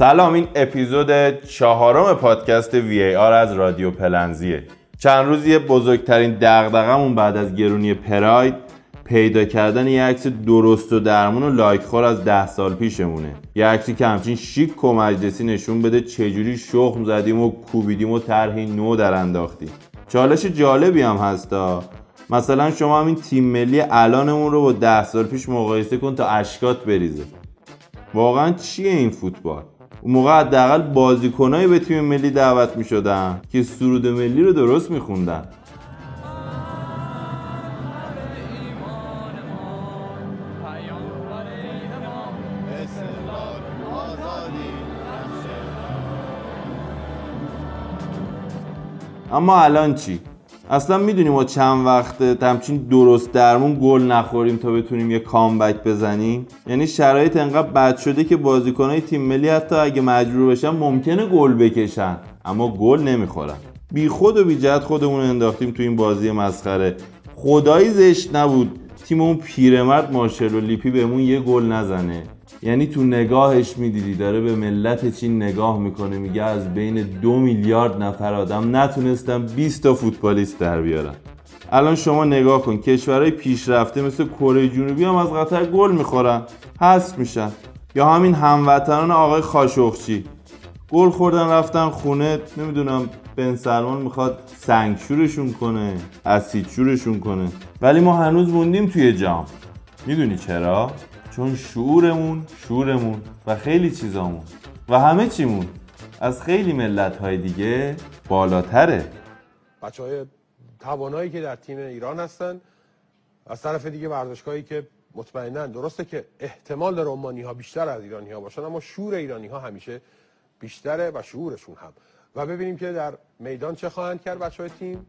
سلام این اپیزود چهارم پادکست وی ای آر از رادیو پلنزیه. چند روزی بزرگترین دغدغمون بعد از گرونی پراید پیدا کردن یه عکس درست و درمون و لایک خور از ده سال پیشمونه. یه عکسی که همچین شیک و مجلسی نشون بده چجوری شخم زدیم و کوبیدیم و طرحی نو در انداختیم. چالش جالبی هم هستا مثلا شما همین تیم ملی الانمون رو با ده سال پیش مقایسه کن تا اشکات بریزه. واقعا چیه این فوتبال؟ اون موقع حداقل بازیکنایی به تیم ملی دعوت می شدن که سرود ملی رو درست می خوندن اما الان چی؟ اصلا می‌دونیم ما چند وقته همچین درست درمون گل نخوریم تا بتونیم یه کامبک بزنیم. یعنی شرایط انقدر بد شده که بازیکنهای تیم ملی حتی اگه مجبور بشن ممکنه گل بکشن اما گل نمی‌خورن. بی خود و بی جهت خودمون انداختیم تو این بازی مسخره. خدایی زشت نبود. تیم اون پیرمرد مارشل و لیپی بهمون یه گل نزنه. یعنی تو نگاهش می‌دیدی داره به ملت چین نگاه می‌کنه میگه از بین دو میلیارد نفر آدم نتونستم 20 تا فوتبالیست در بیارم. الان شما نگاه کن کشورهای پیشرفته مثل کره جنوبی هم از قطر گل می‌خورن حذف میشن. یا همین هموطنان آقای خاشخچی گل خوردن رفتن خونه نمی‌دونم بن سلمان می‌خواد سنگشورشون کنه اسیدشورشون کنه. ولی ما هنوز موندیم توی جام. می‌دونی چرا؟ چون شعورمون شورمون و خیلی چیزامون و همه چیمون از خیلی ملت های دیگه بالاتره. بچه های توانایی که در تیم ایران هستن از طرف دیگه ورزشگاهی که مطمئنا درسته که احتمال داره عمانی ها بیشتر از ایرانی ها باشن اما شور ایرانی ها همیشه بیشتره و شعورشون هم. و ببینیم که در میدان چه خواهند کرد بچه های تیم.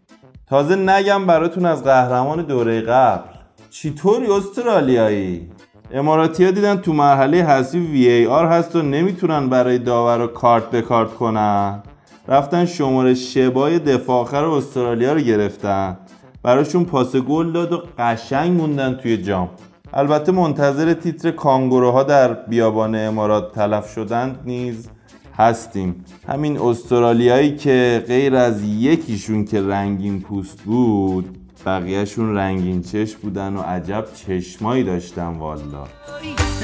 تازه نگم براتون از قهرمان دوره قبل. چطوری استرالیایی؟ اماراتی ها دیدن تو مرحله حسی وی ای آر هست و نمی‌تونن برای داور کارت به کارت کنن. رفتن شماره شبای دفاع آخر استرالیا رو گرفتن. براشون پاس گل داد و قشنگ موندن توی جام. البته منتظر تیتر کانگوروها در بیابان امارات تلف شدند نیز هستیم. همین استرالیایی که غیر از یکیشون که رنگین پوست بود بقیهشون رنگین چشم بودن و عجب چشمایی داشتن والا.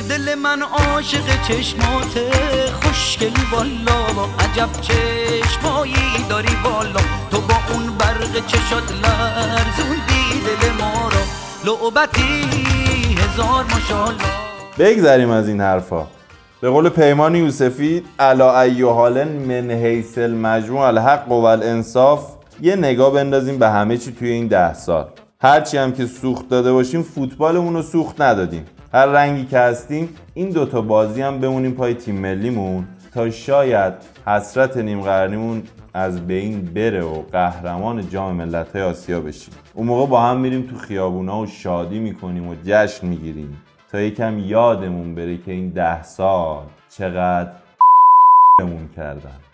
دل من عاشق چشمات خوشگلی والا. عجب چشمایی داری والا. تو با اون برق چشات لرزوندی دل ما را. لعبتی هزار ماشالله بگذریم از این حرفا. به قول پیمان یوسفی علا ایوهالن من حیث المجموع الحق و الانصاف یه نگاه بندازیم به همه چی توی این ده سال. هرچی هم که سوخت داده باشیم فوتبالمون رو سوخت ندادیم. هر رنگی که هستیم این دوتا بازی هم بمونیم پای تیم ملیمون تا شاید حسرت نیم قرنیمون از بین بره و قهرمان جام ملت های آسیا بشیم. اون موقع با هم میریم تو خیابونا و شادی می‌کنیم و جشن می‌گیریم. تا یکم یادمون بره که این ده سال چقدر مون کردن.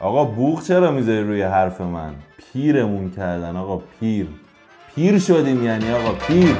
آقا بوغ چرا می‌ذاری روی حرف من؟ پیرمون کردن آقا پیر. پیر شدیم یعنی آقا پیر.